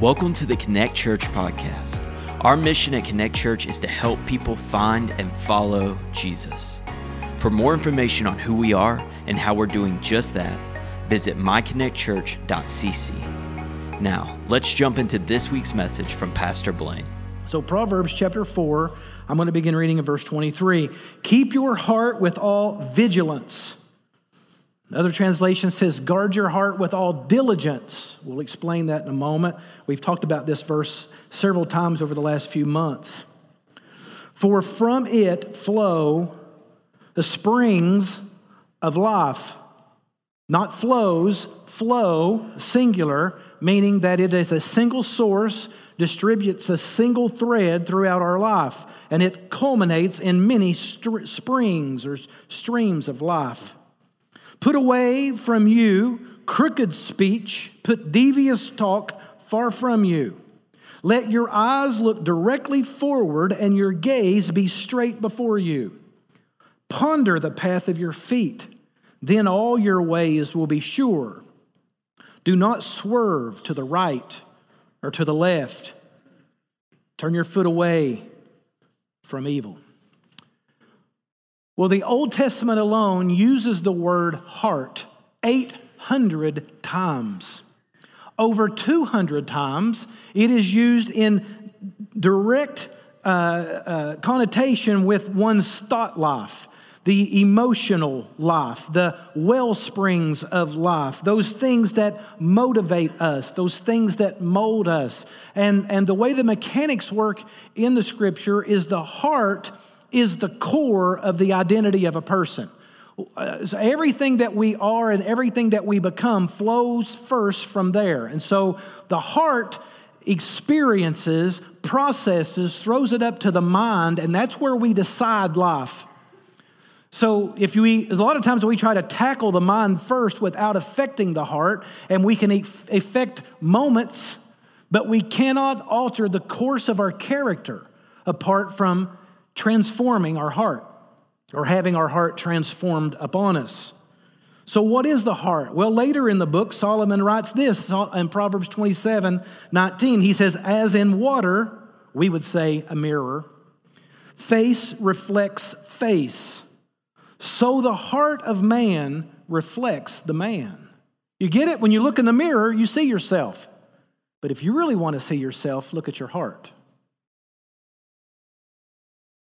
Welcome to the Connect Church podcast. Our mission at Connect Church is to help people find and follow Jesus. For more information on who we are and how we're doing just that, visit myconnectchurch.cc. Now, let's jump into this week's message from Pastor Blaine. So, Proverbs chapter 4, I'm going to begin reading in verse 23. Keep your heart with all vigilance Another translation says, guard your heart with all diligence. We'll explain that in a moment. We've talked about this verse several times over the last few months. For from it flow the springs of life. Not flows, flow, singular, meaning that it is a single source, distributes a single thread throughout our life, and it culminates in many st- springs or streams of life. Put away from you crooked speech, put devious talk far from you. Let your eyes look directly forward and your gaze be straight before you. Ponder the path of your feet, then all your ways will be sure. Do not swerve to the right or to the left. Turn your foot away from evil. Well, the Old Testament alone uses the word heart 800 times. Over 200 times, it is used in direct uh, uh, connotation with one's thought life, the emotional life, the well springs of life, those things that motivate us, those things that mold us. And, and the way the mechanics work in the scripture is the heart is the core of the identity of a person. Uh, so everything that we are and everything that we become flows first from there. And so the heart experiences, processes, throws it up to the mind, and that's where we decide life. So if we a lot of times we try to tackle the mind first without affecting the heart, and we can affect moments, but we cannot alter the course of our character apart from transforming our heart or having our heart transformed upon us. So, what is the heart? Well, later in the book, Solomon writes this in Proverbs 27 19. He says, As in water, we would say a mirror, face reflects face. So the heart of man reflects the man. You get it? When you look in the mirror, you see yourself. But if you really want to see yourself, look at your heart.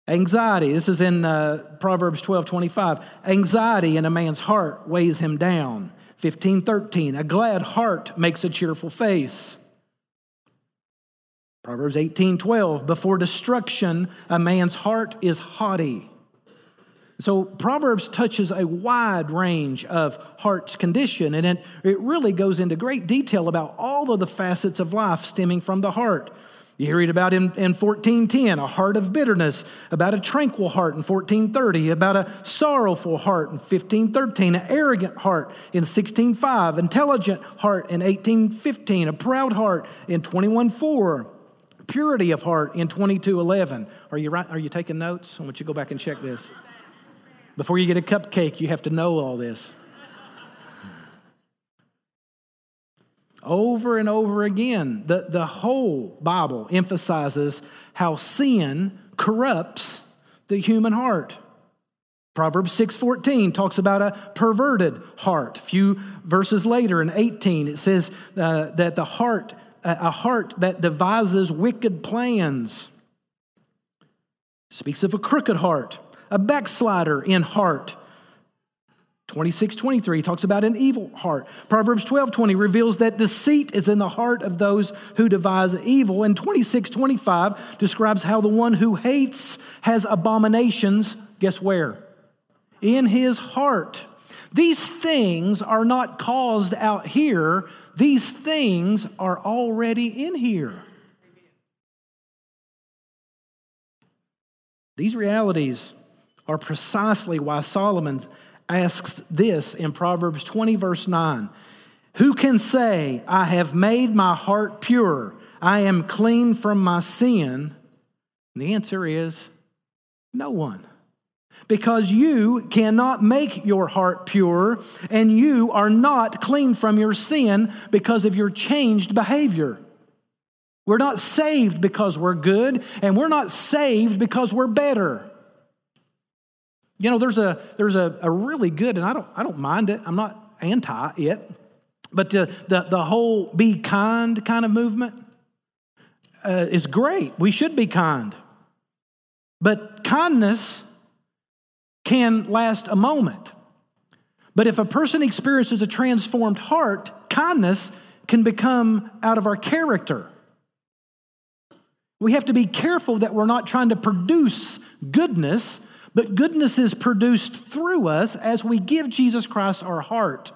Anxiety, this is in uh, Proverbs 12 25. Anxiety in a man's heart weighs him down. 15 13. A glad heart makes a cheerful face. Proverbs 18 12. Before destruction, a man's heart is haughty. So, Proverbs touches a wide range of heart's condition, and it, it really goes into great detail about all of the facets of life stemming from the heart. You read about in, in 1410, a heart of bitterness, about a tranquil heart in 1430, about a sorrowful heart in 1513, an arrogant heart in 1605, intelligent heart in 1815, a proud heart in 2104, purity of heart in 2211. Are you, right, are you taking notes? I want you to go back and check this. Before you get a cupcake, you have to know all this. Over and over again, the, the whole Bible emphasizes how sin corrupts the human heart. Proverbs 6:14 talks about a perverted heart. A few verses later in 18 it says uh, that the heart a heart that devises wicked plans speaks of a crooked heart, a backslider in heart, 26, 23 talks about an evil heart. Proverbs 12, 20 reveals that deceit is in the heart of those who devise evil. And 26, 25 describes how the one who hates has abominations, guess where? In his heart. These things are not caused out here, these things are already in here. These realities are precisely why Solomon's asks this in Proverbs 20, verse 9 Who can say, I have made my heart pure, I am clean from my sin? And the answer is no one. Because you cannot make your heart pure, and you are not clean from your sin because of your changed behavior. We're not saved because we're good, and we're not saved because we're better. You know, there's a there's a, a really good, and I don't I don't mind it. I'm not anti it, but the the, the whole be kind kind of movement uh, is great. We should be kind, but kindness can last a moment. But if a person experiences a transformed heart, kindness can become out of our character. We have to be careful that we're not trying to produce goodness, but goodness is produced through us as we give Jesus Christ our heart.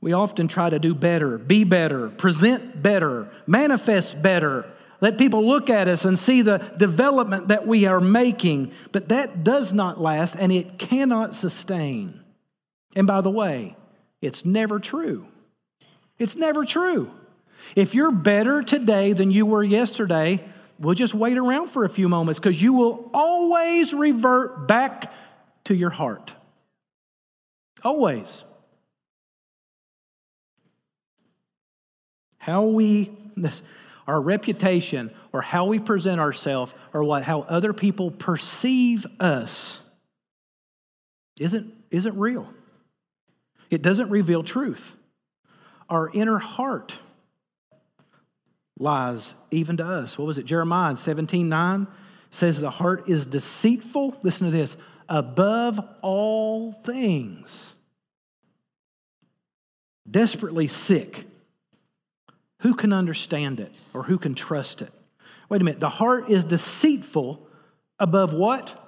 We often try to do better, be better, present better, manifest better, let people look at us and see the development that we are making, but that does not last and it cannot sustain. And by the way, it's never true. It's never true. If you're better today than you were yesterday, we'll just wait around for a few moments because you will always revert back to your heart. Always. How we, this, our reputation, or how we present ourselves, or what how other people perceive us isn't, isn't real. It doesn't reveal truth. Our inner heart lies even to us. What was it? Jeremiah 17 9 says the heart is deceitful. Listen to this above all things, desperately sick. Who can understand it or who can trust it? Wait a minute. The heart is deceitful above what?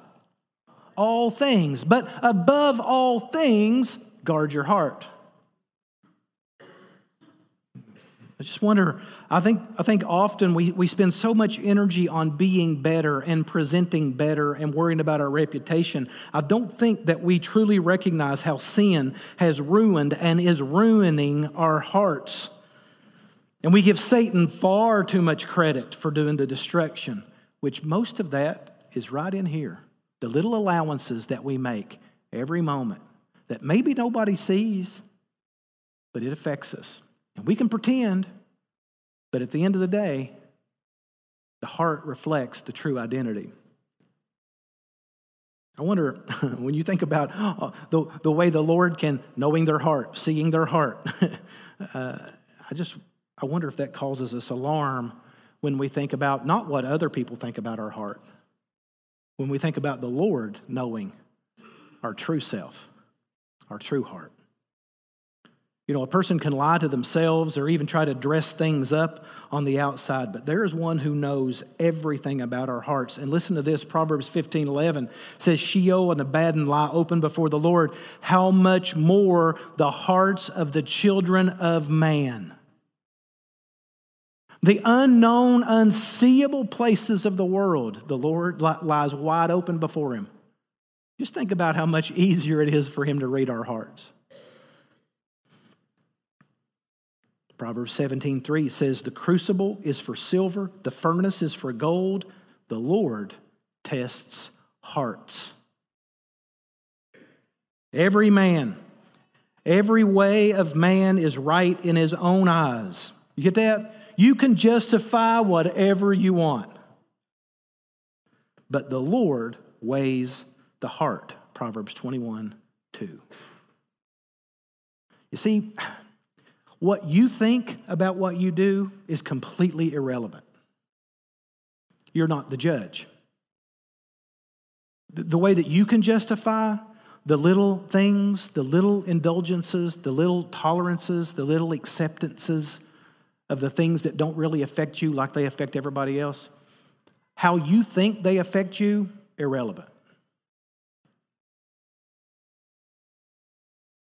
All things. But above all things, guard your heart. I just wonder, I think, I think often we, we spend so much energy on being better and presenting better and worrying about our reputation. I don't think that we truly recognize how sin has ruined and is ruining our hearts. And we give Satan far too much credit for doing the destruction, which most of that is right in here. The little allowances that we make every moment that maybe nobody sees, but it affects us. And we can pretend, but at the end of the day, the heart reflects the true identity. I wonder when you think about uh, the, the way the Lord can, knowing their heart, seeing their heart, uh, I just I wonder if that causes us alarm when we think about not what other people think about our heart, when we think about the Lord knowing our true self, our true heart. You know, a person can lie to themselves or even try to dress things up on the outside, but there is one who knows everything about our hearts. And listen to this Proverbs 15 11 says, Sheol and Abaddon lie open before the Lord. How much more the hearts of the children of man? The unknown, unseeable places of the world, the Lord lies wide open before him. Just think about how much easier it is for him to read our hearts. Proverbs 17:3 says, The crucible is for silver, the furnace is for gold, the Lord tests hearts. Every man, every way of man is right in his own eyes. You get that? You can justify whatever you want. But the Lord weighs the heart. Proverbs 21 2. You see, what you think about what you do is completely irrelevant. You're not the judge. The way that you can justify the little things, the little indulgences, the little tolerances, the little acceptances of the things that don't really affect you like they affect everybody else, how you think they affect you, irrelevant.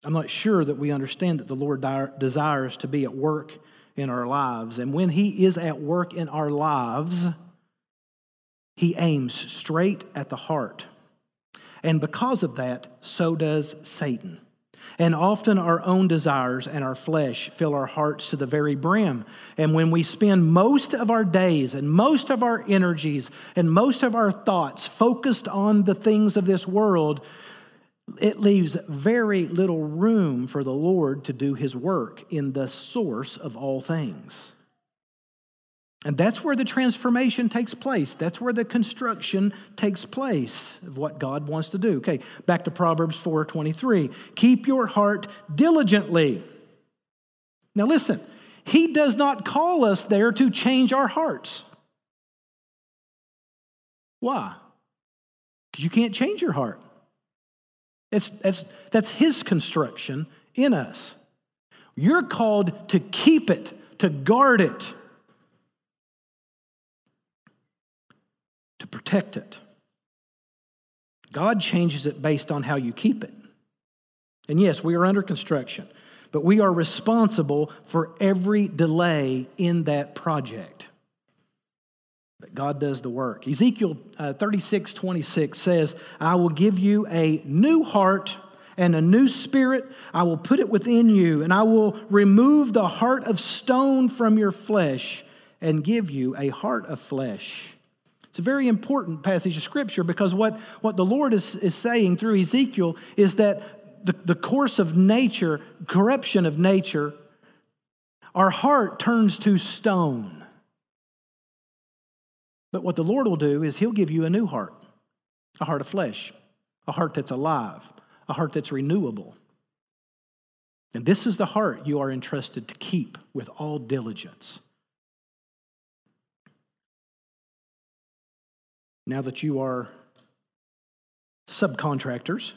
I'm not sure that we understand that the Lord desires to be at work in our lives. And when He is at work in our lives, He aims straight at the heart. And because of that, so does Satan. And often our own desires and our flesh fill our hearts to the very brim. And when we spend most of our days and most of our energies and most of our thoughts focused on the things of this world, it leaves very little room for the Lord to do his work in the source of all things. And that's where the transformation takes place. That's where the construction takes place of what God wants to do. Okay, back to Proverbs 4:23. Keep your heart diligently. Now listen, he does not call us there to change our hearts. Why? Because you can't change your heart. It's, that's, that's his construction in us. You're called to keep it, to guard it. to protect it. God changes it based on how you keep it. And yes, we are under construction, but we are responsible for every delay in that project. But God does the work. Ezekiel uh, 36 26 says, I will give you a new heart and a new spirit. I will put it within you, and I will remove the heart of stone from your flesh and give you a heart of flesh. It's a very important passage of scripture because what, what the Lord is, is saying through Ezekiel is that the, the course of nature, corruption of nature, our heart turns to stone. But what the Lord will do is He'll give you a new heart, a heart of flesh, a heart that's alive, a heart that's renewable. And this is the heart you are entrusted to keep with all diligence. now that you are subcontractors,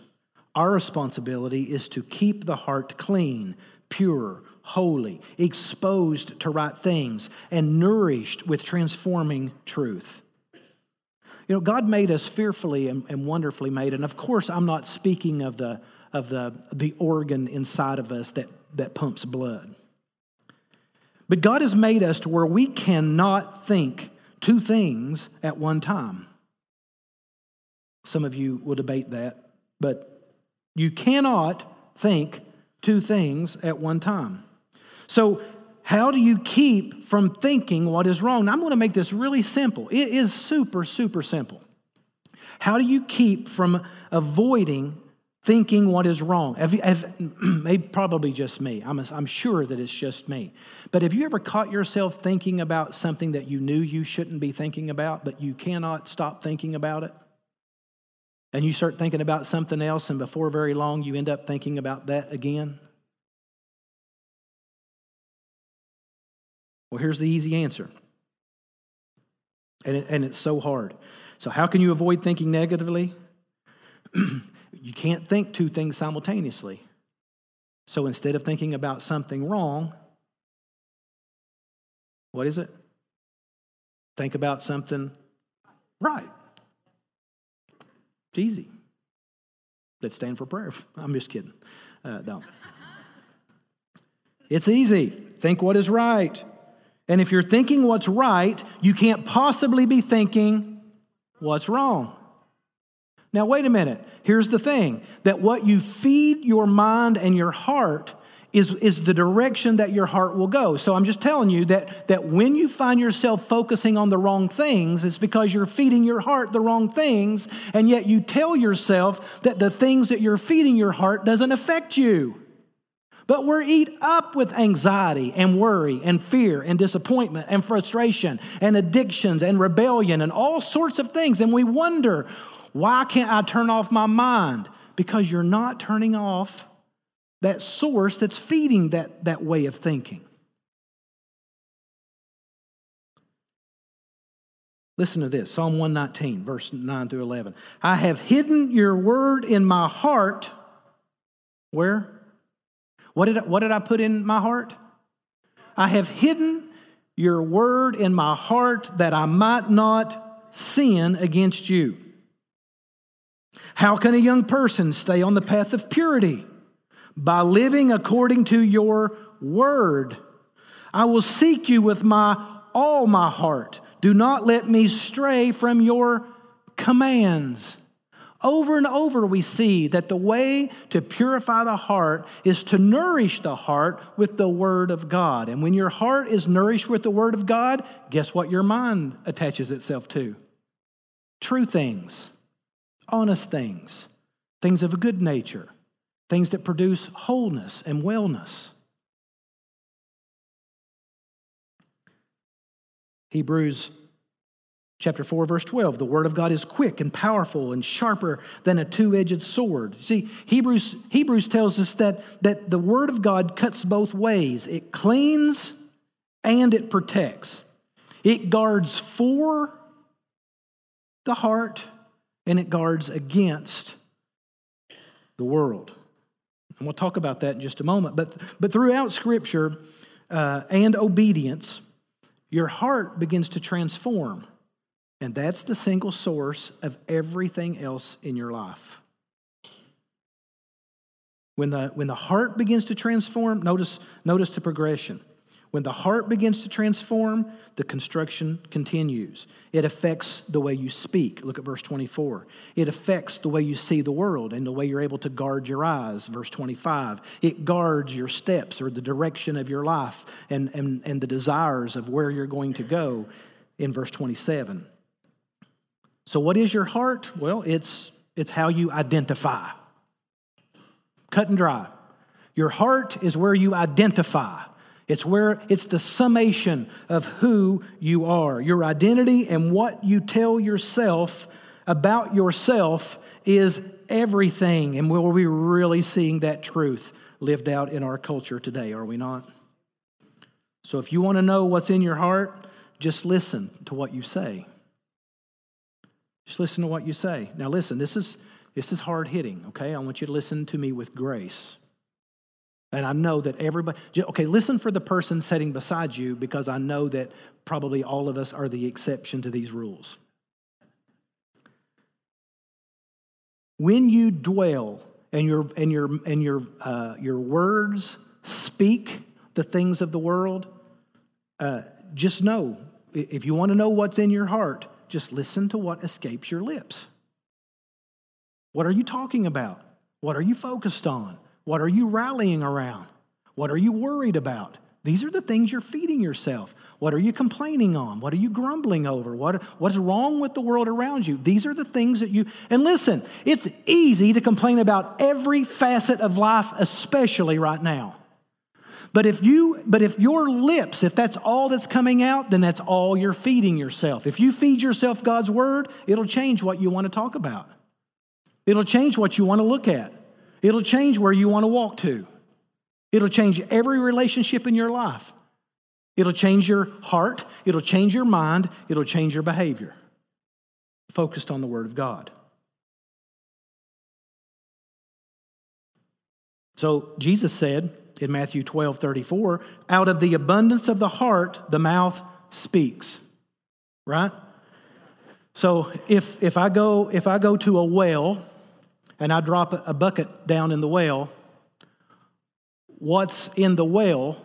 our responsibility is to keep the heart clean, pure, holy, exposed to right things, and nourished with transforming truth. You know, God made us fearfully and, and, wonderfully made, and of course, I'm not speaking of the of the, the organ inside of us that, that pumps blood. But God has made us to where we cannot think two things at one time. Some of you will debate that, but you cannot think two things at one time. So, how do you keep from thinking what is wrong? Now, I'm going to make this really simple. It is super, super simple. How do you keep from avoiding thinking what is wrong? Have you, have, maybe probably just me. I'm, I'm sure that it's just me. But have you ever caught yourself thinking about something that you knew you shouldn't be thinking about, but you cannot stop thinking about it? and you start thinking about something else, and before very long, you end up thinking about that again? Well, here's the easy answer. And, it, and it's so hard. So, how can you avoid thinking negatively? you can't think two things simultaneously. So, instead of thinking about something wrong, what is it? Think about something right. It's easy. Let's stand for prayer. I'm just kidding. Uh, don't. It's easy. Think what is right. And if you're thinking what's right, you can't possibly be thinking what's wrong. Now, wait a minute. Here's the thing that what you feed your mind and your heart is, is the direction that your heart will go. So I'm just telling you that, that when you find yourself focusing on the wrong things, it's because you're feeding your heart the wrong things, and yet you tell yourself that the things that you're feeding your heart doesn't affect you. But we're eat up with anxiety and worry and fear and disappointment and frustration and addictions and rebellion and all sorts of things. And we wonder, why can't I turn off my mind? Because you're not turning off that source that's feeding that, that way of thinking. Listen to this Psalm 119, verse 9 through 11. I have hidden your word in my heart. Where? What did I, what did I put in my heart? I have hidden your word in my heart that I might not sin against you. How can a young person stay on the path of purity? by living according to your word. I will seek you with my all my heart. Do not let me stray from your commands. Over and over, we see that the way to purify the heart is to nourish the heart with the Word of God. And when your heart is nourished with the Word of God, guess what your mind attaches itself to? True things, honest things, things of a good nature, things that produce wholeness and wellness. Hebrews chapter 4 verse 12 the word of god is quick and powerful and sharper than a two-edged sword. See hebrews hebrews tells us that that the word of god cuts both ways. It cleans and it protects. It guards for the heart and it guards against the world. And we'll talk about that in just a moment. But but throughout scripture uh, and obedience your heart begins to transform. And that's the single source of everything else in your life. When the, when the heart begins to transform, notice, notice the progression. When the heart begins to transform, the construction continues. It affects the way you speak. Look at verse 24. It affects the way you see the world and the way you're able to guard your eyes. Verse 25. It guards your steps or the direction of your life and, and, and the desires of where you're going to go in verse 27. So, what is your heart? Well, it's, it's how you identify. Cut and dry. Your heart is where you identify. It's where it's the summation of who you are. Your identity and what you tell yourself about yourself is everything. And we'll be really seeing that truth lived out in our culture today, are we not? So if you want to know what's in your heart, just listen to what you say. Just listen to what you say. Now listen, this is this is hard hitting, okay? I want you to listen to me with grace. And I know that everybody, okay, listen for the person sitting beside you because I know that probably all of us are the exception to these rules. When you dwell and your, and your, and your, uh, your words speak the things of the world, uh, just know if you want to know what's in your heart, just listen to what escapes your lips. What are you talking about? What are you focused on? What are you rallying around? What are you worried about? These are the things you're feeding yourself. What are you complaining on? What are you grumbling over? What, what's wrong with the world around you? These are the things that you, and listen, it's easy to complain about every facet of life, especially right now. But if you, but if your lips, if that's all that's coming out, then that's all you're feeding yourself. If you feed yourself God's word, it'll change what you want to talk about. It'll change what you want to look at. It'll change where you want to walk to. It'll change every relationship in your life. It'll change your heart. It'll change your mind. It'll change your behavior. Focused on the Word of God. So Jesus said in Matthew 12 34, out of the abundance of the heart, the mouth speaks. Right? So if, if, I go, if I go to a well and I drop a bucket down in the well, what's in the well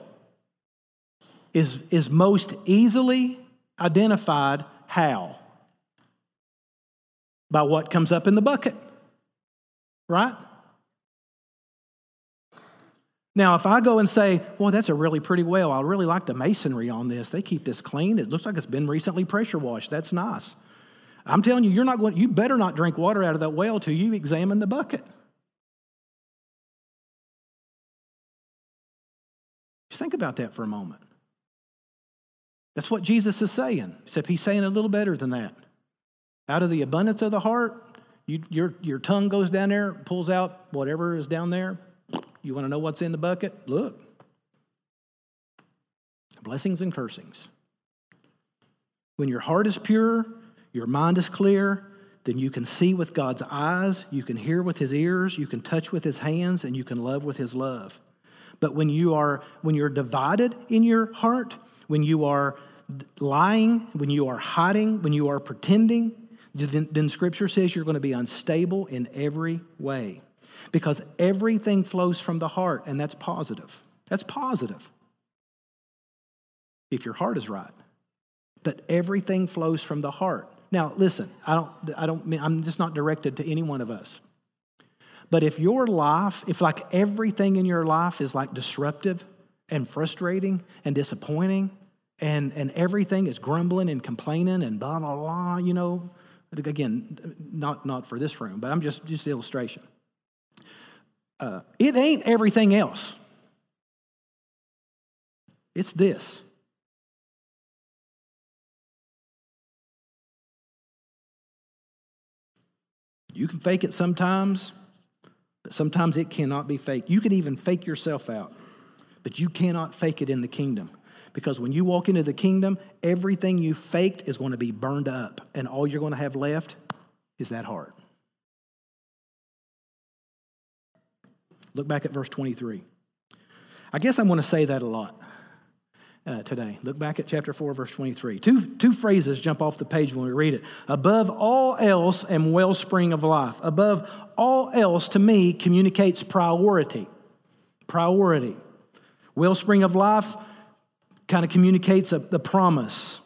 is, is most easily identified how? By what comes up in the bucket, right? Now, if I go and say, well, that's a really pretty well, I really like the masonry on this. They keep this clean. It looks like it's been recently pressure washed. That's nice. I'm telling you, you're not going, you better not drink water out of that well till you examine the bucket. Just think about that for a moment. That's what Jesus is saying, except he's saying a little better than that. Out of the abundance of the heart, you, your, your tongue goes down there, pulls out whatever is down there. You want to know what's in the bucket? Look. Blessings and cursings. When your heart is pure, your mind is clear, then you can see with God's eyes, you can hear with his ears, you can touch with his hands, and you can love with his love. But when you are when you're divided in your heart, when you are lying, when you are hiding, when you are pretending, then, then scripture says you're going to be unstable in every way. Because everything flows from the heart, and that's positive. That's positive. If your heart is right. But everything flows from the heart. Now, listen, I don't, I don't mean, I'm just not directed to any one of us. But if your life, if like everything in your life is like disruptive and frustrating and disappointing, and, and everything is grumbling and complaining and blah, blah, blah, you know, again, not, not for this room, but I'm just, just illustration. Uh, it ain't everything else. It's this. You can fake it sometimes, but sometimes it cannot be fake. You can even fake yourself out, but you cannot fake it in the kingdom. Because when you walk into the kingdom, everything you faked is going to be burned up, and all you're going to have left is that heart. Look back at verse 23. I guess I'm going to say that a lot uh, today. Look back at chapter 4, verse 23. Two, two phrases jump off the page when we read it. Above all else and wellspring of life. Above all else, to me, communicates priority. Priority. Wellspring of life kind of communicates a, the promise.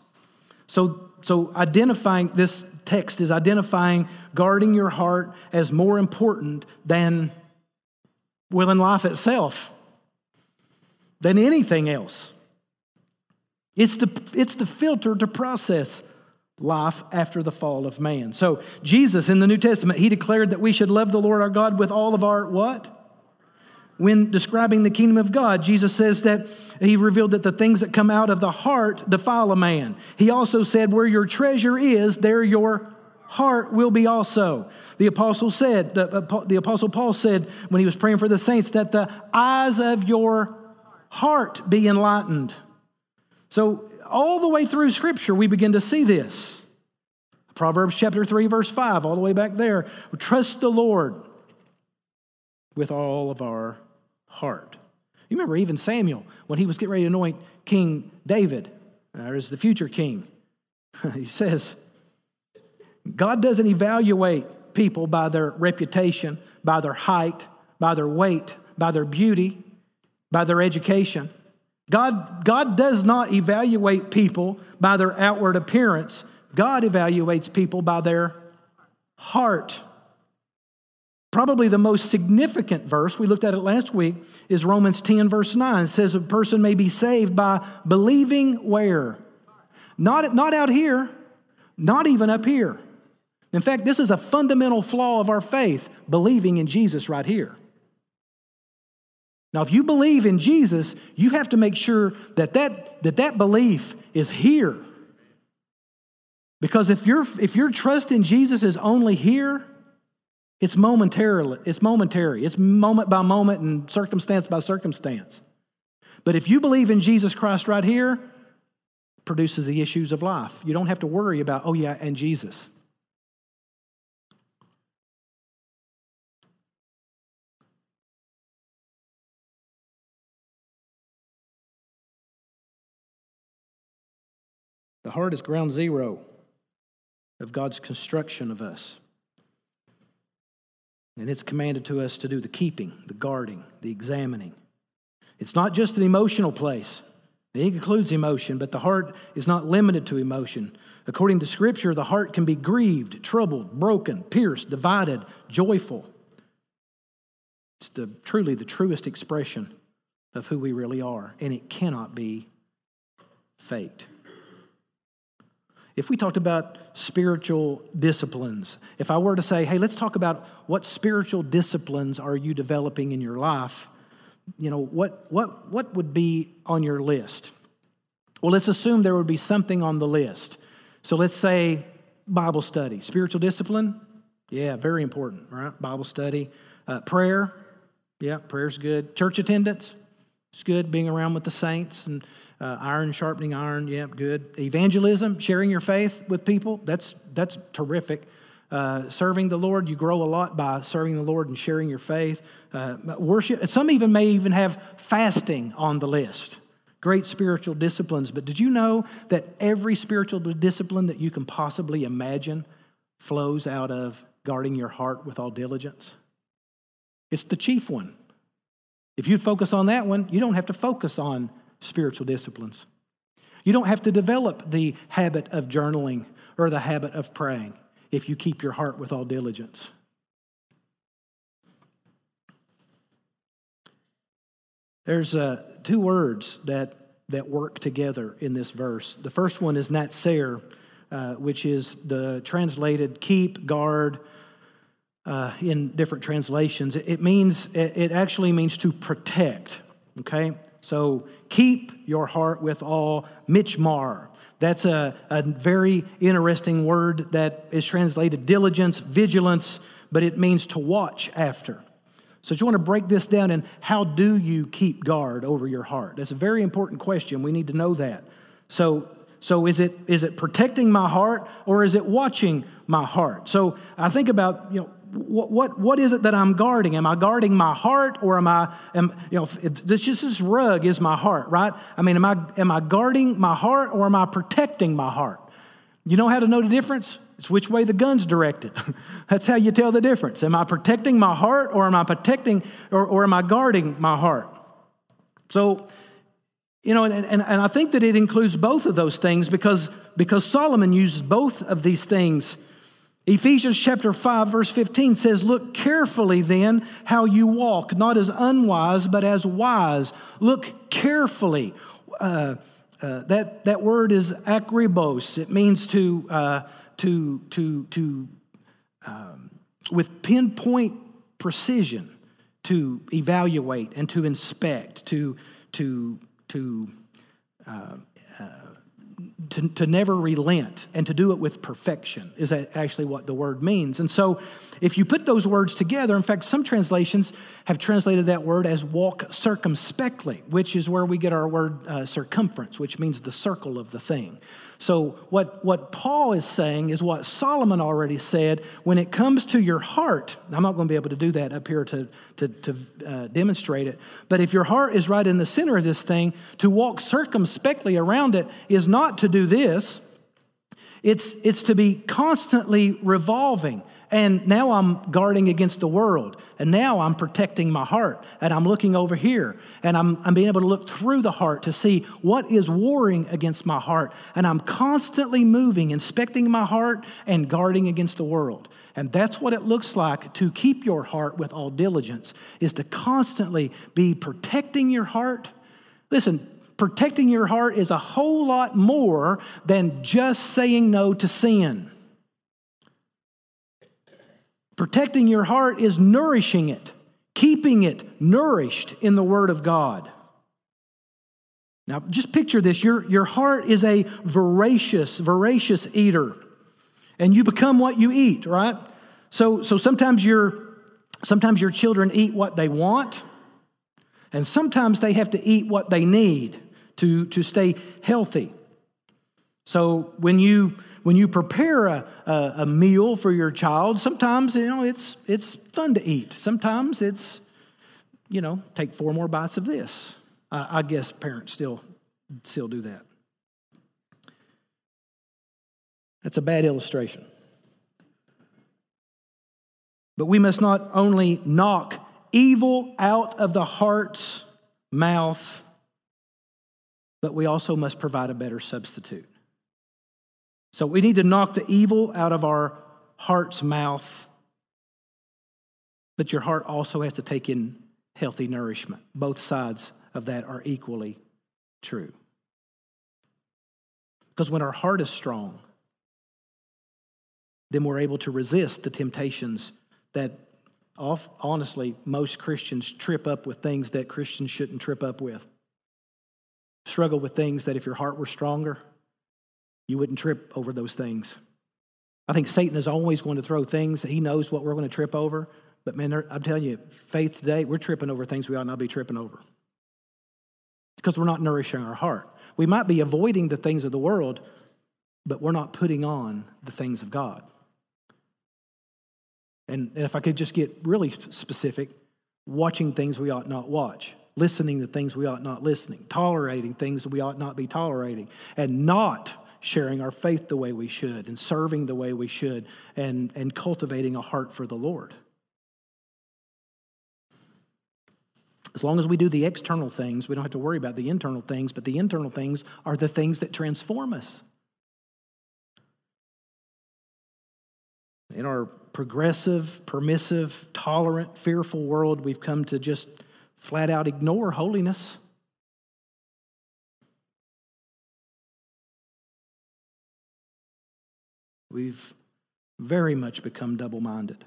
So, so identifying this text is identifying guarding your heart as more important than will in life itself, than anything else. It's the, it's the filter to process life after the fall of man. So Jesus in the New Testament, he declared that we should love the Lord our God with all of our what? When describing the kingdom of God, Jesus says that he revealed that the things that come out of the heart defile a man. He also said, Where your treasure is, there your heart will be also. The apostle said, the, the apostle Paul said when he was praying for the saints, that the eyes of your heart be enlightened. So, all the way through Scripture, we begin to see this. Proverbs chapter 3, verse 5, all the way back there. Trust the Lord with all of our heart. You remember even Samuel, when he was getting ready to anoint King David, or as the future king, he says, God doesn't evaluate people by their reputation, by their height, by their weight, by their beauty, by their education. God, God does not evaluate people by their outward appearance. God evaluates people by their heart. Probably the most significant verse, we looked at it last week, is Romans 10, verse 9. It says a person may be saved by believing where? Not, not out here, not even up here. In fact, this is a fundamental flaw of our faith, believing in Jesus right here. Now, if you believe in Jesus, you have to make sure that that, that, that belief is here. Because if, your if your trust in Jesus is only here, it's momentarily, it's momentary. It's moment by moment and circumstance by circumstance. But if you believe in Jesus Christ right here, produces the issues of life. You don't have to worry about, oh yeah, and Jesus. The heart is ground zero of God's construction of us. And it's commanded to us to do the keeping, the guarding, the examining. It's not just an emotional place. It includes emotion, but the heart is not limited to emotion. According to Scripture, the heart can be grieved, troubled, broken, pierced, divided, joyful. It's the, truly the truest expression of who we really are, and it cannot be faked. If we talked about spiritual disciplines, if I were to say, hey, let's talk about what spiritual disciplines are you developing in your life, you know, what, what, what would be on your list? Well, let's assume there would be something on the list. So let's say Bible study, spiritual discipline. Yeah, very important, right? Bible study. Uh, prayer. Yeah, prayer's good. Church attendance. It's good being around with the saints and uh, iron sharpening iron, yeah, good. Evangelism, sharing your faith with people, that's, that's terrific. Uh, serving the Lord, you grow a lot by serving the Lord and sharing your faith. Uh, worship, some even may even have fasting on the list. Great spiritual disciplines. But did you know that every spiritual discipline that you can possibly imagine flows out of guarding your heart with all diligence? It's the chief one. If you focus on that one, you don't have to focus on spiritual disciplines. You don't have to develop the habit of journaling or the habit of praying if you keep your heart with all diligence. There's uh, two words that, that work together in this verse. The first one is natser, uh, which is the translated keep, guard, uh, in different translations. It means, it actually means to protect, okay? So keep your heart with all michmar. That's a, a very interesting word that is translated diligence, vigilance, but it means to watch after. So, you want to break this down and how do you keep guard over your heart? That's a very important question. We need to know that. So, so is it is it protecting my heart or is it watching my heart? So I think about you know what, what, what is it that I'm guarding? Am I guarding my heart or am I, am, you know, this just this rug is my heart, right? I mean, am I, am I guarding my heart or am I protecting my heart? You know how to know the difference? It's which way the gun's directed. That's how you tell the difference. Am I protecting my heart or am I protecting or, or am I guarding my heart? So, you know, and, and, and I think that it includes both of those things because, because Solomon uses both of these things Ephesians chapter 5, verse 15 says, Look carefully then how you walk, not as unwise, but as wise. Look carefully. Uh, uh, that, that word is akribos. It means to, uh, to, to, to um, with pinpoint precision, to evaluate and to inspect, to, to, to uh, to, to never relent and to do it with perfection is actually what the word means. And so, if you put those words together, in fact, some translations have translated that word as walk circumspectly, which is where we get our word uh, circumference, which means the circle of the thing. So, what, what Paul is saying is what Solomon already said when it comes to your heart. I'm not going to be able to do that up here to, to, to uh, demonstrate it. But if your heart is right in the center of this thing, to walk circumspectly around it is not to do this, it's, it's to be constantly revolving. And now I'm guarding against the world. And now I'm protecting my heart. And I'm looking over here. And I'm, I'm being able to look through the heart to see what is warring against my heart. And I'm constantly moving, inspecting my heart and guarding against the world. And that's what it looks like to keep your heart with all diligence, is to constantly be protecting your heart. Listen, protecting your heart is a whole lot more than just saying no to sin. Protecting your heart is nourishing it, keeping it nourished in the Word of God. Now, just picture this your, your heart is a voracious, voracious eater, and you become what you eat, right? So, so sometimes, your, sometimes your children eat what they want, and sometimes they have to eat what they need to, to stay healthy. So when you when you prepare a, a, a, meal for your child, sometimes you know it's it's fun to eat. Sometimes it's you know take four more bites of this. I, I guess parents still still do that. That's a bad illustration. But we must not only knock evil out of the heart's mouth, but we also must provide a better substitute. So we need to knock the evil out of our heart's mouth, but your heart also has to take in healthy nourishment. Both sides of that are equally true. Because when our heart is strong, then we're able to resist the temptations that honestly most Christians trip up with things that Christians shouldn't trip up with. Struggle with things that if your heart were stronger, you wouldn't trip over those things. I think Satan is always going to throw things that he knows what we're going to trip over. But man, I'm telling you, faith today, we're tripping over things we ought not be tripping over. Because we're not nourishing our heart. We might be avoiding the things of the world, but we're not putting on the things of God. And, and if I could just get really specific, watching things we ought not watch, listening to things we ought not listening, tolerating things we ought not be tolerating, and not sharing our faith the way we should and serving the way we should and, and cultivating a heart for the Lord. As long as we do the external things, we don't have to worry about the internal things, but the internal things are the things that transform us. In our progressive, permissive, tolerant, fearful world, we've come to just flat out ignore holiness. We've very much become double minded.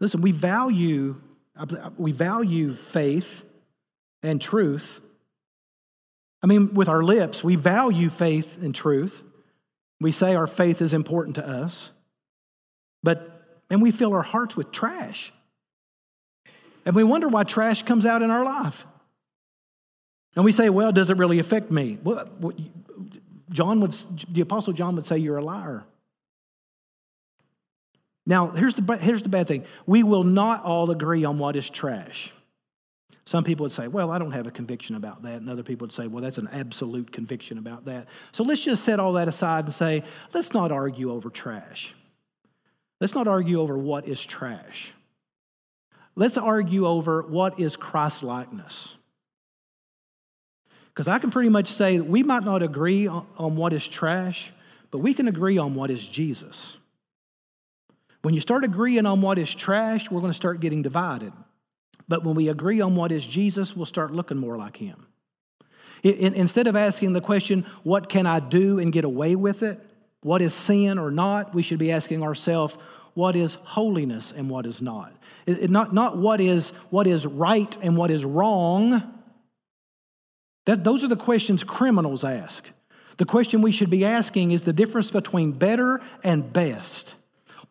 Listen, we value, we value faith and truth. I mean, with our lips, we value faith and truth. We say our faith is important to us, but, and we fill our hearts with trash. And we wonder why trash comes out in our life. And we say, well, does it really affect me? Well, John would, the Apostle John would say, you're a liar. Now, here's the, here's the bad thing we will not all agree on what is trash. Some people would say, well, I don't have a conviction about that. And other people would say, well, that's an absolute conviction about that. So let's just set all that aside and say, let's not argue over trash. Let's not argue over what is trash. Let's argue over what is Christ likeness. Because I can pretty much say we might not agree on, on what is trash, but we can agree on what is Jesus. When you start agreeing on what is trash, we're going to start getting divided. But when we agree on what is Jesus, we'll start looking more like him. Instead of asking the question, what can I do and get away with it? What is sin or not? We should be asking ourselves, what is holiness and what is not? Not, not what, is, what is right and what is wrong. That, those are the questions criminals ask. The question we should be asking is the difference between better and best.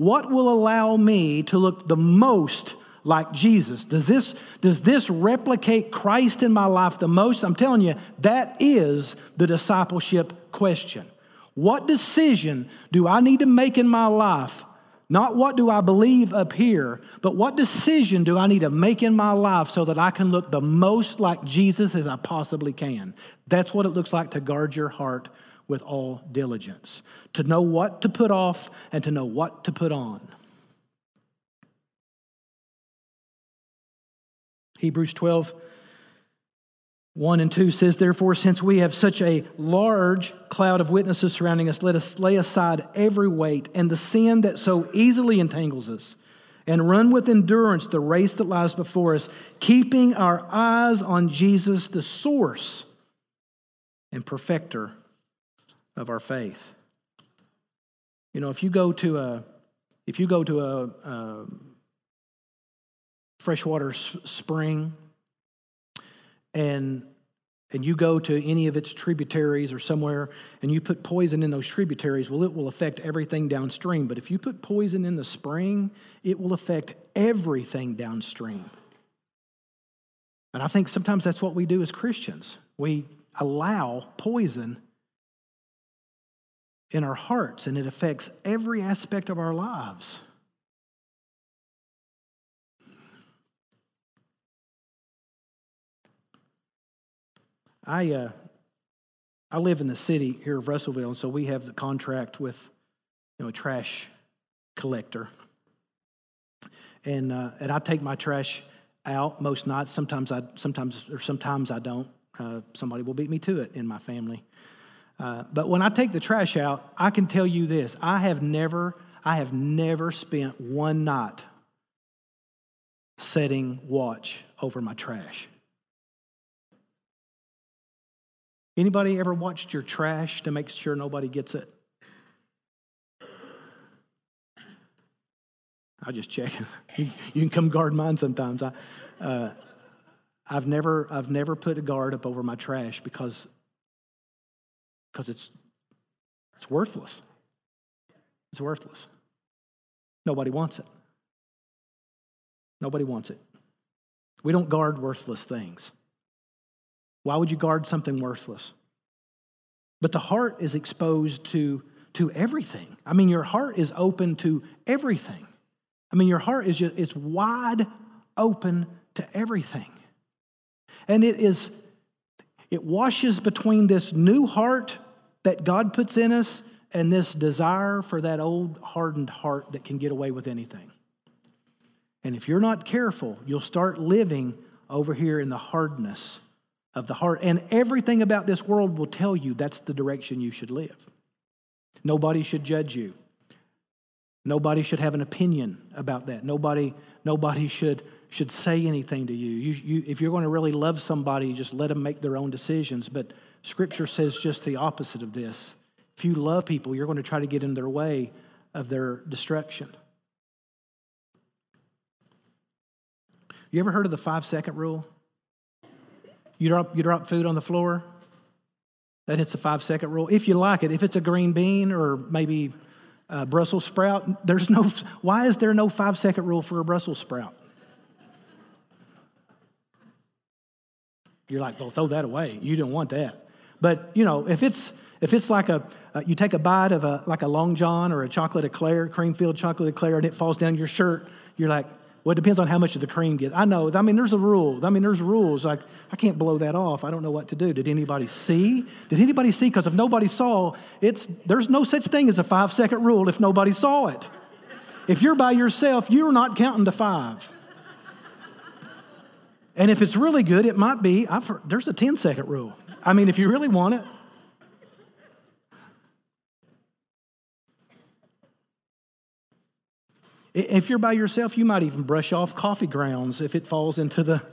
What will allow me to look the most like Jesus? Does this, does this replicate Christ in my life the most? I'm telling you, that is the discipleship question. What decision do I need to make in my life? Not what do I believe up here, but what decision do I need to make in my life so that I can look the most like Jesus as I possibly can? That's what it looks like to guard your heart with all diligence, to know what to put off and to know what to put on. Hebrews 12, 1 and 2 says, Therefore, since we have such a large cloud of witnesses surrounding us, let us lay aside every weight and the sin that so easily entangles us, and run with endurance the race that lies before us, keeping our eyes on Jesus, the source and perfecter of our faith. You know, if you go to a if you go to a, a freshwater spring and and you go to any of its tributaries or somewhere and you put poison in those tributaries, well, it will affect everything downstream. But if you put poison in the spring, it will affect everything downstream. And I think sometimes that's what we do as Christians. We allow poison in our hearts, and it affects every aspect of our lives. I, uh, I live in the city here of Russellville, and so we have the contract with you know, a trash collector. And, uh, and I take my trash out most nights. Sometimes I, sometimes, or sometimes I don't. Uh, somebody will beat me to it in my family. Uh, but when I take the trash out, I can tell you this: I have never, I have never spent one night setting watch over my trash. Anybody ever watched your trash to make sure nobody gets it? I'll just check. you, can come guard mine sometimes. I, uh, I've never, I've never put a guard up over my trash because because it's, it's worthless. It's worthless. Nobody wants it. Nobody wants it. We don't guard worthless things. Why would you guard something worthless? But the heart is exposed to, to everything. I mean, your heart is open to everything. I mean, your heart is just, it's wide open to everything. And it is it washes between this new heart that God puts in us and this desire for that old hardened heart that can get away with anything. And if you're not careful, you'll start living over here in the hardness of the heart. And everything about this world will tell you that's the direction you should live. Nobody should judge you. Nobody should have an opinion about that. Nobody, nobody should should say anything to you. you, you if you're going to really love somebody, just let them make their own decisions. But Scripture says just the opposite of this. If you love people, you're going to try to get in their way of their destruction. You ever heard of the five second rule? You drop, you drop food on the floor, that hits the five second rule. If you like it, if it's a green bean or maybe a Brussels sprout, there's no, why is there no five second rule for a Brussels sprout? You're like, well, throw that away. You don't want that. But, you know, if it's, if it's like a, uh, you take a bite of a, like a Long John or a chocolate eclair, cream filled chocolate eclair, and it falls down your shirt, you're like, well, it depends on how much of the cream gets. I know. I mean, there's a rule. I mean, there's rules. Like, I can't blow that off. I don't know what to do. Did anybody see? Did anybody see? Because if nobody saw, it's there's no such thing as a five second rule if nobody saw it. If you're by yourself, you're not counting to five. And if it's really good, it might be. I've, there's a 10 second rule. I mean, if you really want it. If you're by yourself, you might even brush off coffee grounds if it falls into the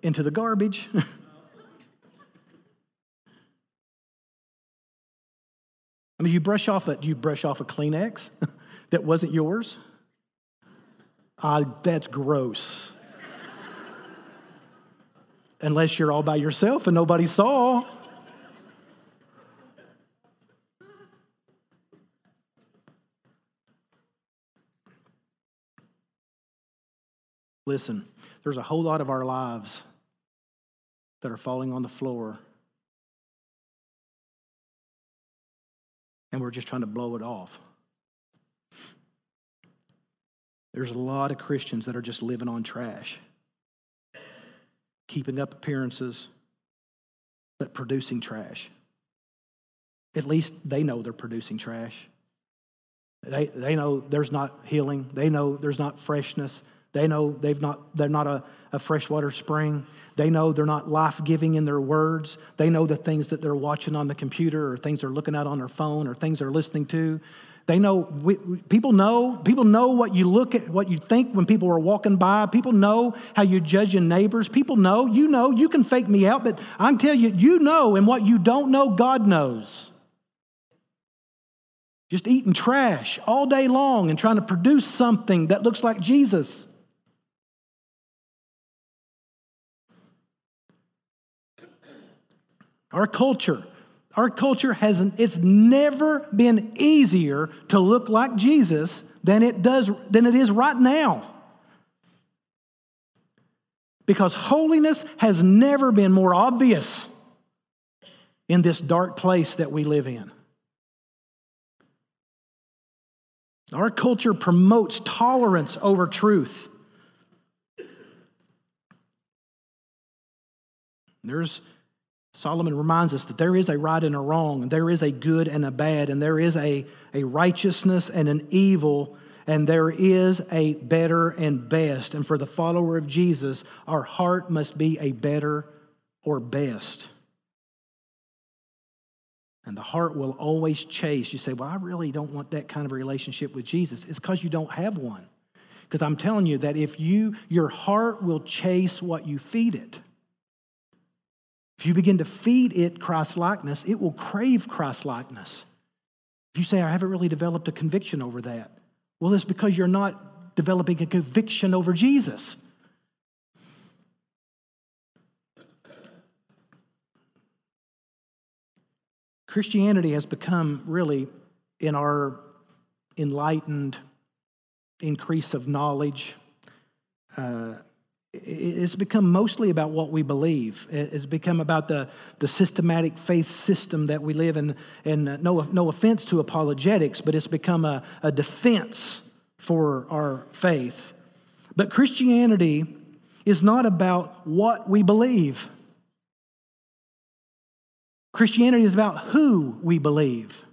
into the garbage. I mean, you brush off a you brush off a Kleenex that wasn't yours. Uh, that's gross. Unless you're all by yourself and nobody saw. Listen, there's a whole lot of our lives that are falling on the floor. And we're just trying to blow it off. There's a lot of Christians that are just living on trash, keeping up appearances, but producing trash. At least they know they're producing trash. They, they know there's not healing, they know there's not freshness, they know they've not, they're not a, a freshwater spring. They know they're not life giving in their words. They know the things that they're watching on the computer or things they're looking at on their phone or things they're listening to. They know, we, people know, people know what you look at, what you think when people are walking by. People know how you judge your neighbors. People know, you know, you can fake me out, but I can tell you, you know, and what you don't know, God knows just eating trash all day long and trying to produce something that looks like Jesus. Our culture, our culture hasn't, it's never been easier to look like Jesus than it does, than it is right now. Because holiness has never been more obvious in this dark place that we live in. Our culture promotes tolerance over truth. There's Solomon reminds us that there is a right and a wrong, and there is a good and a bad, and there is a, a righteousness and an evil, and there is a better and best. And for the follower of Jesus, our heart must be a better or best. And the heart will always chase. You say, Well, I really don't want that kind of a relationship with Jesus. It's because you don't have one. Because I'm telling you that if you, your heart will chase what you feed it. If you begin to feed it Christ likeness, it will crave Christ likeness. If you say, I haven't really developed a conviction over that, well, it's because you're not developing a conviction over Jesus. Christianity has become really, in our enlightened increase of knowledge, uh, it's become mostly about what we believe. It's become about the, the systematic faith system that we live in. And uh, no, no offense to apologetics, but it's become a, a defense for our faith. But Christianity is not about what we believe. Christianity is about who we believe.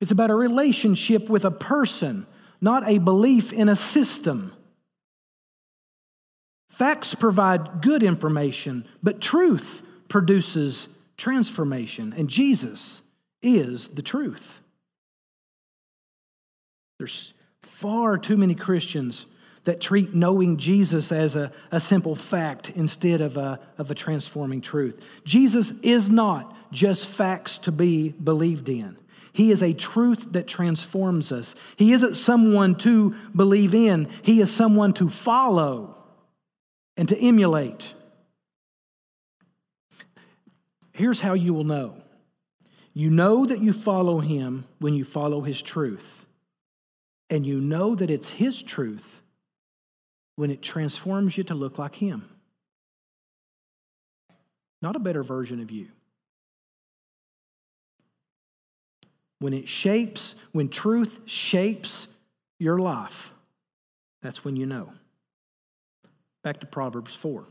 It's about a relationship with a person, not a belief in a system. Facts provide good information, but truth produces transformation, and Jesus is the truth. There's far too many Christians that treat knowing Jesus as a, a simple fact instead of a, of a transforming truth. Jesus is not just facts to be believed in. He is a truth that transforms us. He isn't someone to believe in, He is someone to follow. And to emulate. Here's how you will know you know that you follow him when you follow his truth, and you know that it's his truth when it transforms you to look like him. Not a better version of you. When it shapes, when truth shapes your life, that's when you know. Back to Proverbs 4.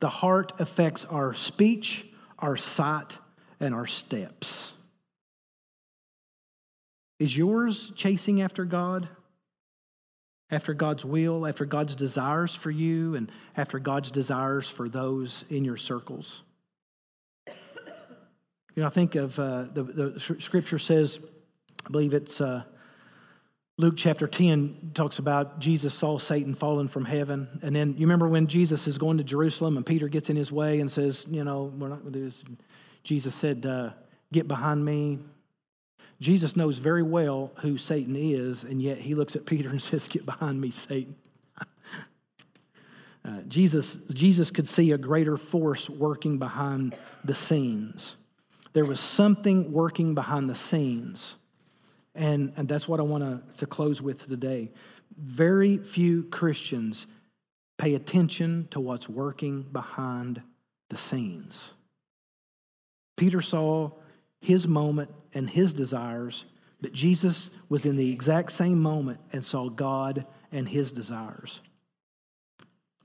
The heart affects our speech, our sight, and our steps. Is yours chasing after God? After God's will, after God's desires for you, and after God's desires for those in your circles? You know, I think of uh, the, the scripture says, I believe it's uh, Luke chapter 10 talks about Jesus saw Satan fallen from heaven. And then you remember when Jesus is going to Jerusalem and Peter gets in his way and says, You know, we're not going to do this. Jesus said, uh, Get behind me. Jesus knows very well who Satan is, and yet he looks at Peter and says, Get behind me, Satan. uh, Jesus, Jesus could see a greater force working behind the scenes. There was something working behind the scenes and, and that's what I want to, close with today. Very few Christians pay attention to what's working behind the scenes. Peter saw his moment and his desires, but Jesus was in the exact same moment and saw God and his desires.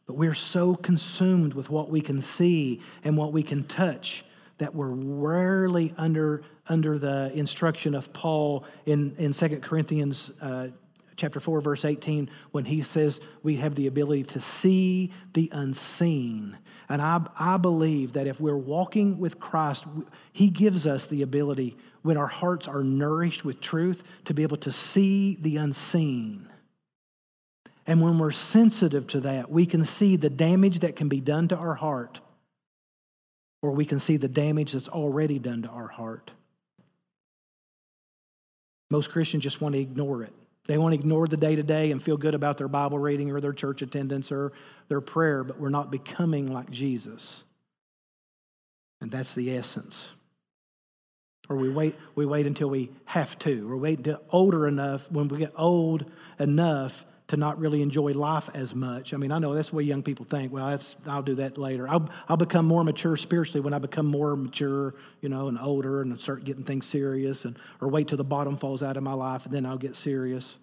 But we're so consumed with what we can see and what we can touch that we're rarely under, under the instruction of Paul in, in 2 Corinthians uh, chapter 4, verse 18, when he says we have the ability to see the unseen. And I, I believe that if we're walking with Christ, he gives us the ability, when our hearts are nourished with truth, to be able to see the unseen. And when we're sensitive to that, we can see the damage that can be done to our heart or we can see the damage that's already done to our heart. Most Christians just want to ignore it. They want to ignore the day to day and feel good about their Bible reading or their church attendance or their prayer, but we're not becoming like Jesus. And that's the essence. Or we wait, we wait until we have to, or wait until older enough, when we get old enough to not really enjoy life as much. I mean, I know that's the way young people think. Well, that's, I'll do that later. I'll, I'll become more mature spiritually when I become more mature, you know, and older and start getting things serious, and or wait till the bottom falls out of my life and then I'll get serious.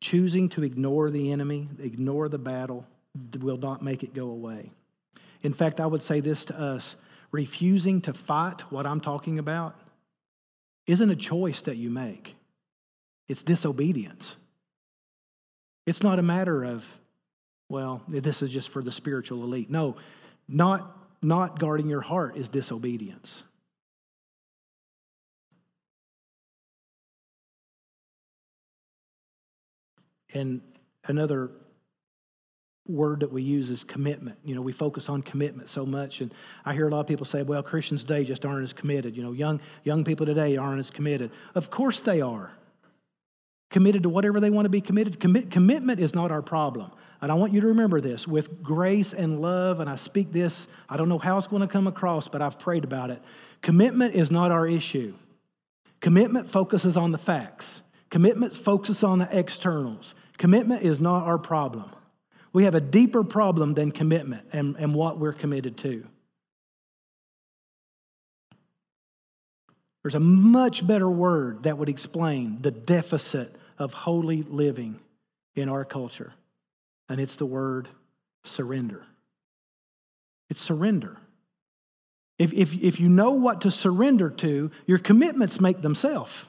Choosing to ignore the enemy, ignore the battle, will not make it go away. In fact, I would say this to us refusing to fight what I'm talking about isn't a choice that you make. It's disobedience. It's not a matter of, well, this is just for the spiritual elite. No, not, not guarding your heart is disobedience. And another word that we use is commitment. You know, we focus on commitment so much, and I hear a lot of people say, "Well, Christians today just aren't as committed." You know, young young people today aren't as committed. Of course, they are committed to whatever they want to be committed. Commit, commitment is not our problem. And I want you to remember this with grace and love, and I speak this, I don't know how it's going to come across, but I've prayed about it. Commitment is not our issue. Commitment focuses on the facts, commitment focuses on the externals. Commitment is not our problem. We have a deeper problem than commitment and, and what we're committed to. There's a much better word that would explain the deficit of holy living in our culture, and it's the word surrender. It's surrender. If, if, if you know what to surrender to, your commitments make themselves.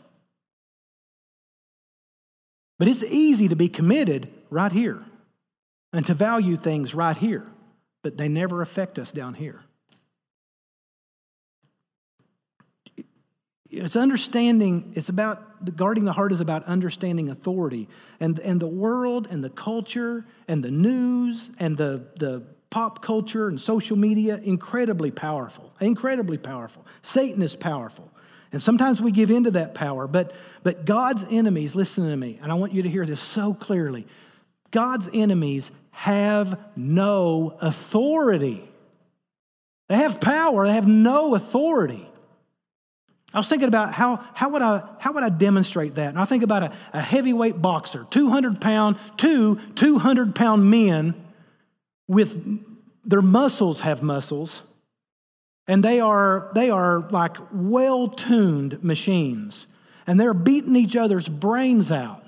But it's easy to be committed right here and to value things right here, but they never affect us down here. It's understanding it's about guarding the heart is about understanding authority and, and the world and the culture and the news and the, the pop culture and social media incredibly powerful incredibly powerful satan is powerful and sometimes we give into that power but but god's enemies listen to me and i want you to hear this so clearly God's enemies have no authority. They have power, they have no authority. I was thinking about how, how, would, I, how would I demonstrate that? And I think about a, a heavyweight boxer, 200 pound, two 200 pound men with their muscles have muscles, and they are, they are like well tuned machines, and they're beating each other's brains out.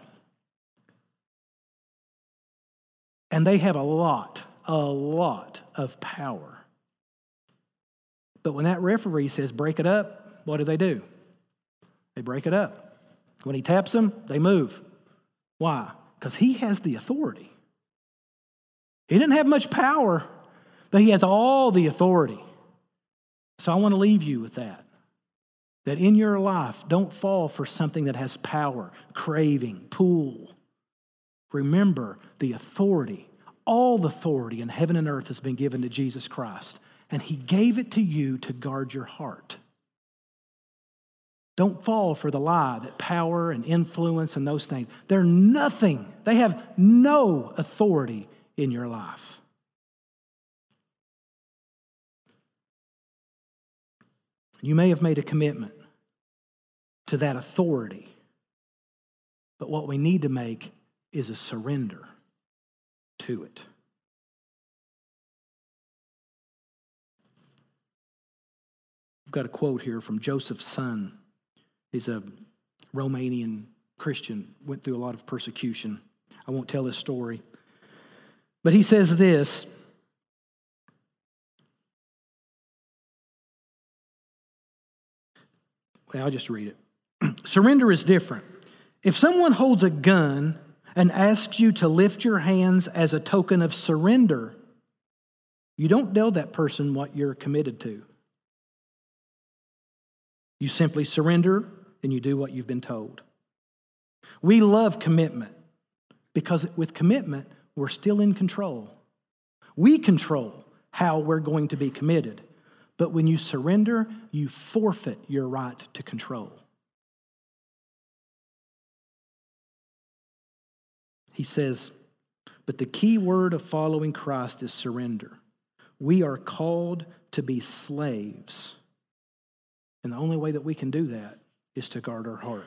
And they have a lot, a lot of power. But when that referee says break it up, what do they do? They break it up. When he taps them, they move. Why? Because he has the authority. He didn't have much power, but he has all the authority. So I want to leave you with that. That in your life, don't fall for something that has power, craving, pull. Remember the authority, all the authority in heaven and earth has been given to Jesus Christ, and he gave it to you to guard your heart. Don't fall for the lie that power and influence and those things, they're nothing. They have no authority in your life. You may have made a commitment to that authority, but what we need to make is a surrender to it. I've got a quote here from Josef Tson. He's a Romanian Christian, went through a lot of persecution. I won't tell his story. But he says this well, I'll just read it. Surrender is different. If someone holds a gun and asks you to lift your hands as a token of surrender, you don't tell that person what you're committed to. You simply surrender and you do what you've been told. We love commitment because with commitment, we're still in control. We control how we're going to be committed. But when you surrender, you forfeit your right to control. He says, but the key word of following Christ is surrender. We are called to be slaves. And the only way that we can do that is to guard our heart.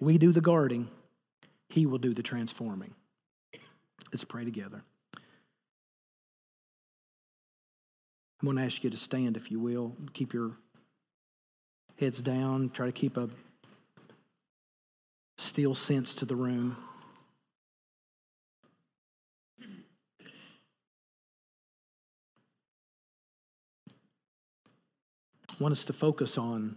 We do the guarding, He will do the transforming. Let's pray together. I'm going to ask you to stand, if you will. Keep your heads down. Try to keep a still sense to the room. I want us to focus on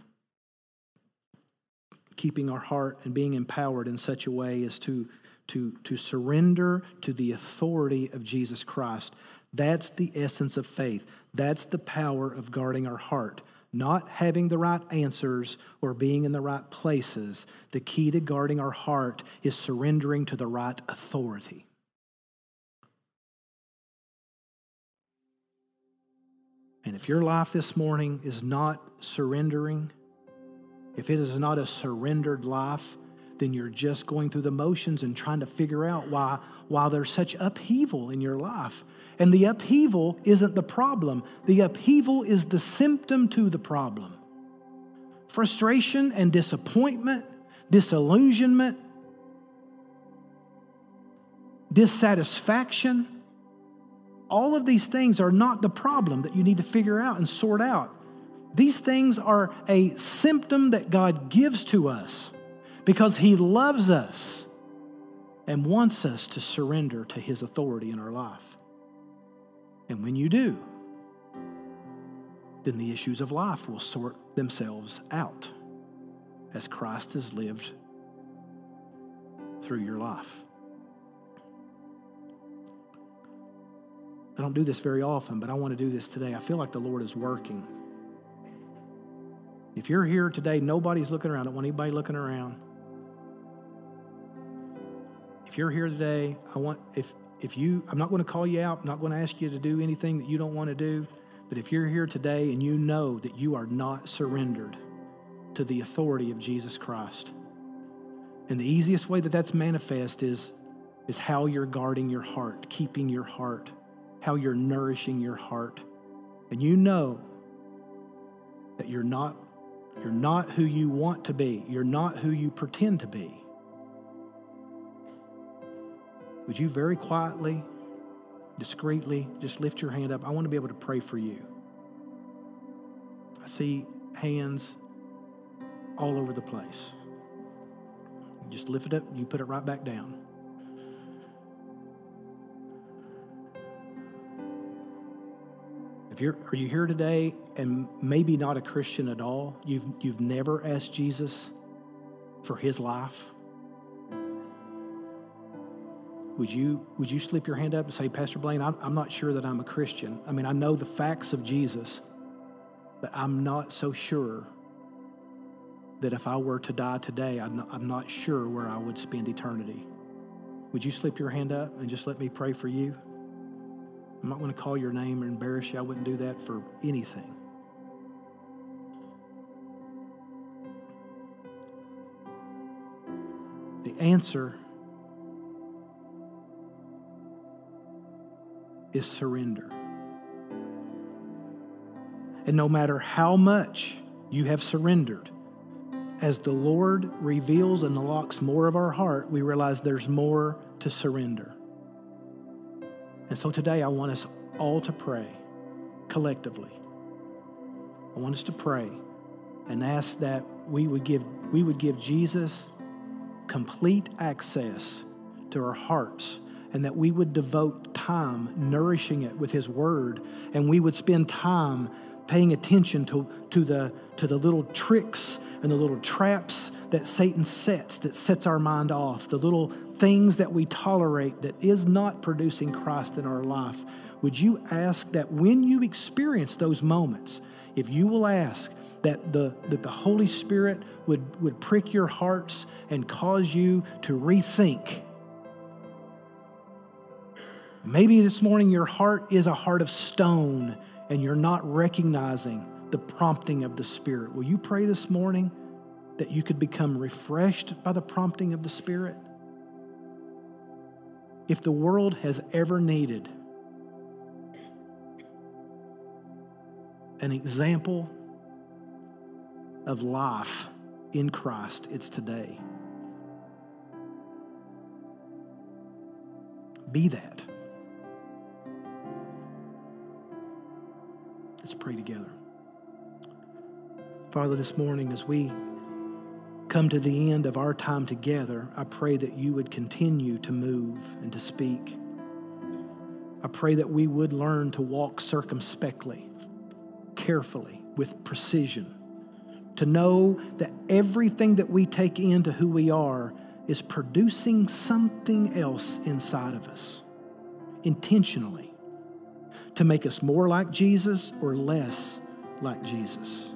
keeping our heart and being empowered in such a way as to to, to surrender to the authority of Jesus Christ. That's the essence of faith. That's the power of guarding our heart. Not having the right answers or being in the right places. The key to guarding our heart is surrendering to the right authority. And if your life this morning is not surrendering, if it is not a surrendered life, then you're just going through the motions and trying to figure out why, why there's such upheaval in your life. And the upheaval isn't the problem, the upheaval is the symptom to the problem. Frustration and disappointment, disillusionment, dissatisfaction. All of these things are not the problem that you need to figure out and sort out. These things are a symptom that God gives to us because He loves us and wants us to surrender to His authority in our life. And when you do, then the issues of life will sort themselves out as Christ has lived through your life. I don't do this very often, but I want to do this today. I feel like the Lord is working. If you're here today, nobody's looking around. I don't want anybody looking around. If you're here today, I want, if, if you, I'm not going to call you out, I'm not going to ask you to do anything that you don't want to do, but if you're here today and you know that you are not surrendered to the authority of Jesus Christ, and the easiest way that that's manifest is is how you're guarding your heart, keeping your heart, how you're nourishing your heart. And you know that you're not you're not who you want to be. You're not who you pretend to be. Would you very quietly, discreetly just lift your hand up? I want to be able to pray for you. I see hands all over the place. Just lift it up, you put it right back down. If you're, are you here today and maybe not a Christian at all? You've, you've never asked Jesus for his life? Would you, would you slip your hand up and say, Pastor Blaine, I'm, I'm not sure that I'm a Christian? I mean, I know the facts of Jesus, but I'm not so sure that if I were to die today, I'm not, I'm not sure where I would spend eternity. Would you slip your hand up and just let me pray for you? I'm not going to call your name or embarrass you. I wouldn't do that for anything. The answer is surrender. And no matter how much you have surrendered, as the Lord reveals and unlocks more of our heart, we realize there's more to surrender. And so today I want us all to pray collectively. I want us to pray and ask that we would give, we would give Jesus complete access to our hearts and that we would devote time nourishing it with his word and we would spend time paying attention to, to, the, to the little tricks and the little traps that Satan sets that sets our mind off, the little things that we tolerate that is not producing Christ in our life. Would you ask that when you experience those moments, if you will ask that the, that the Holy Spirit would, would prick your hearts and cause you to rethink? Maybe this morning your heart is a heart of stone and you're not recognizing the prompting of the Spirit. Will you pray this morning that you could become refreshed by the prompting of the Spirit? If the world has ever needed an example of life in Christ, it's today. Be that. Let's pray together. Father, this morning as we come to the end of our time together, I pray that you would continue to move and to speak. I pray that we would learn to walk circumspectly, carefully, with precision, to know that everything that we take into who we are is producing something else inside of us, intentionally, to make us more like Jesus or less like Jesus.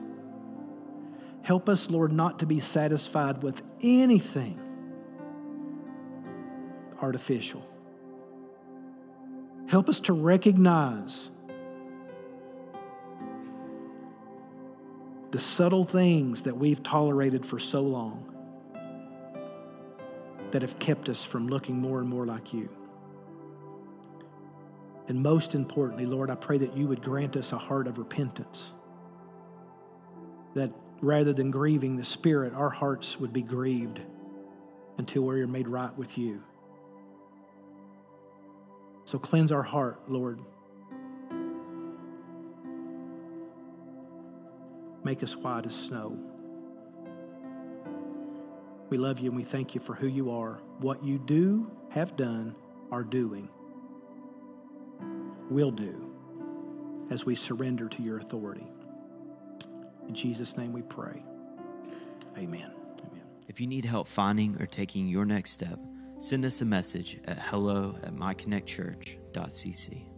Help us, Lord, not to be satisfied with anything artificial. Help us to recognize the subtle things that we've tolerated for so long that have kept us from looking more and more like you. And most importantly, Lord, I pray that you would grant us a heart of repentance. That rather than grieving the Spirit, our hearts would be grieved until we are made right with you. So cleanse our heart, Lord. Make us white as snow. We love you and we thank you for who you are, what you do, have done, are doing, will do as we surrender to your authority. In Jesus' name we pray. Amen. Amen. If you need help finding or taking your next step, send us a message at hello at myconnectchurch.cc.